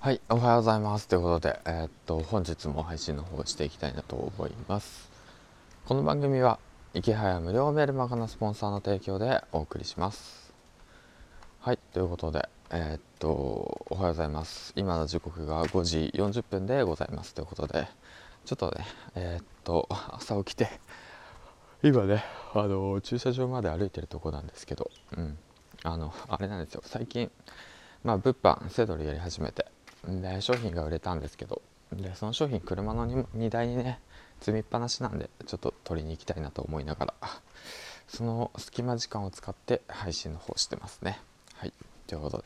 はい、おはようございます。ということで、えーっと、本日も配信の方をしていきたいなと思います。この番組は、池早無料メールマガのスポンサーの提供でお送りします。はい、ということで、えーっと、おはようございます。今の時刻が5時40分でございます。ということで、ちょっとね、えーっと、朝起きて、今ね、あの、駐車場まで歩いてるとこなんですけど、うん、あの、あれなんですよ、最近、まあ、物販セドリやり始めてで商品が売れたんですけどでその商品車の荷台にね積みっぱなしなんでちょっと取りに行きたいなと思いながらその隙間時間を使って配信の方してますね。はいということで。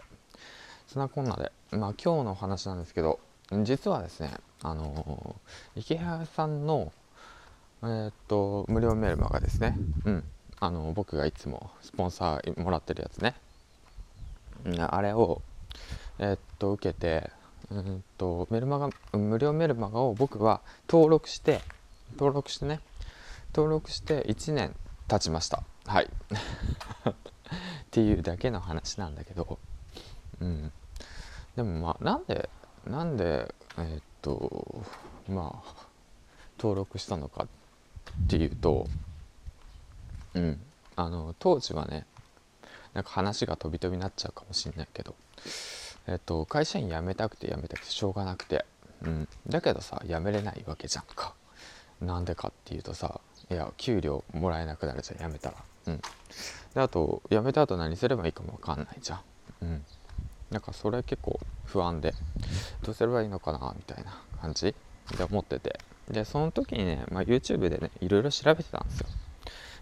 そんなこんなでまあ今日のお話なんですけど実はですねあの池原さんのえーっと無料メールマガですね。うん。あの僕がいつもスポンサーもらってるやつね。あれを、えーっと受けてうんとメルマガ無料メルマガを僕は登録して登録してね。登録して1年経ちました。はい。っていうだけの話なんだけど。うん。でもまあなんでなんでえーっとまあ登録したのかっていうとうん。あの当時はねなんか話が飛び飛びになっちゃうかもしれないけど、えっと、会社員辞めたくて辞めたくてしょうがなくて、うん、だけどさ辞めれないわけじゃんか。なんでかっていうとさいや給料もらえなくなるじゃん辞めたら。うん。であと辞めた後何すればいいかも分かんないじゃん。うん。なんかそれ結構不安でどうすればいいのかなみたいな感じで思ってて。でその時にね、まあ、YouTube でねいろいろ調べてたんですよ。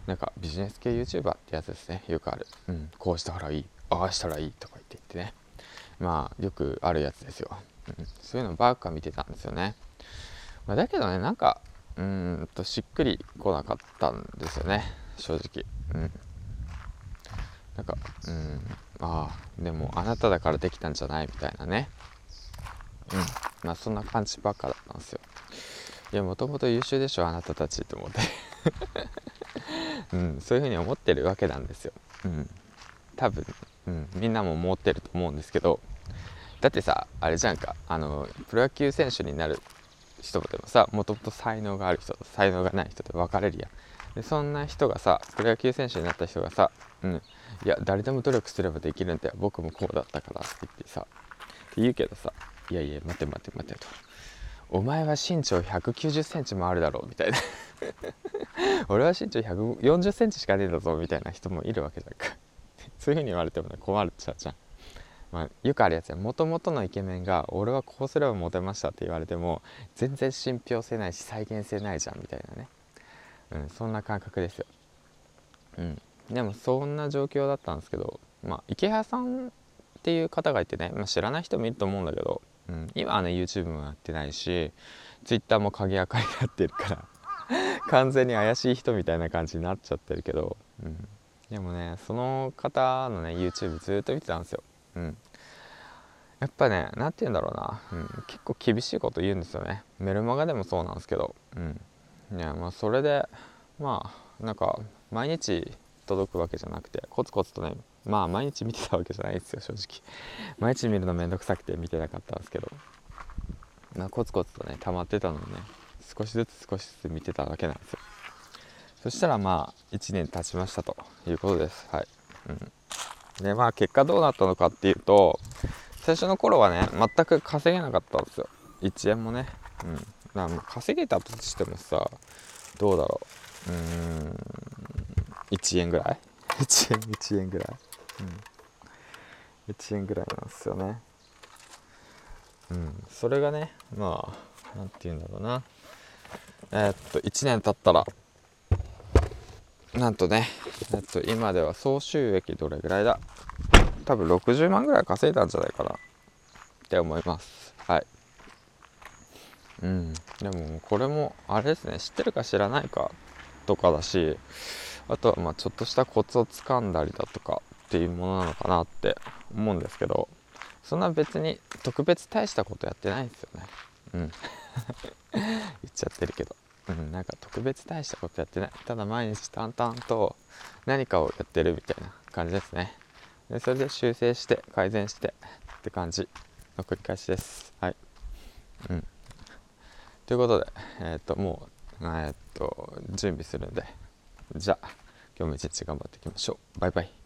なんかビジネス系 YouTuber ってやつですねよくある、うん、こうしたらいいああしたらいいとか言って言ってね。まあよくあるやつですよ、うん、そういうのばっか見てたんですよね、まあ、だけどねなんかうんとしっくりこなかったんですよね。正直。うん。なんかうん。ああでもあなただからできたんじゃないみたいなね。うん。まあそんな感じばっかだったんですよ。いやもともと優秀でしょあなたたちと思って。うん、そういうふうに思ってるわけなんですよ。うん、多分、うん、みんなも思ってると思うんですけどだってさあれじゃんかあのプロ野球選手になる人でもさもともと才能がある人と才能がない人で分かれるやん。でそんな人がさプロ野球選手になった人がさ「うん、いや誰でも努力すればできるんだよ。僕もこうだったから」って言ってさって言うけどさ「いやいや待て待て待て」と。お前は身長190センチもあるだろうみたいな。俺は身長140センチしかねえんだぞみたいな人もいるわけじゃんか。そういう風に言われてもね困るっちゃうじゃん、まあ、よくあるやつや。もともとのイケメンが俺はこうすればモテましたって言われても全然信憑性ないし再現性ないじゃんみたいなね、うん、そんな感覚ですよ、うん、でもそんな状況だったんですけどまあ池原さんっていう方がいてね、まあ、知らない人もいると思うんだけどうん、今はね YouTube もやってないし Twitter も鍵垢になってるから 完全に怪しい人みたいな感じになっちゃってるけど、うん、でもねその方のね YouTube ずっと見てたんですよ、うん、やっぱね何て言うんだろうな、うん、結構厳しいこと言うんですよね。メルマガでもそうなんですけど、うん。いやまあ、それでまあなんか毎日届くわけじゃなくてコツコツとねまあ毎日見てたわけじゃないですよ正直。毎日見るのめんどくさくて見てなかったんですけど、まあ、コツコツとね溜まってたのをね少しずつ少しずつ見てたわけなんですよ。そしたらまあ1年経ちましたということです。はい、うん、でまあ結果どうなったのかっていうと最初の頃はね全く稼げなかったんですよ。1円もね。うん。だから稼げたとしてもさどうだろう。うーん。1円ぐらい？1円1円ぐらい？うん、1円ぐらいなんですよね。うん。それがねまあ何て言うんだろうな。えー、っと1年経ったらなんとねえっと今では総収益どれぐらいだ？多分60万ぐらい稼いだんじゃないかな。って思います。はい。うん。でもこれもあれですね。知ってるか知らないかとかだしあとはまあちょっとしたコツをつかんだりだとかっていうものなのかなって思うんですけどそんな別に特別大したことやってないんですよね。うん。言っちゃってるけど、うん、なんか特別大したことやってない。ただ毎日淡々と何かをやってるみたいな感じですね。でそれで修正して改善してって感じの繰り返しです。はい。うん。ということでえっ、ー、ともうえっ、ー、と準備するんでじゃあ今日も一日頑張っていきましょう。バイバイ。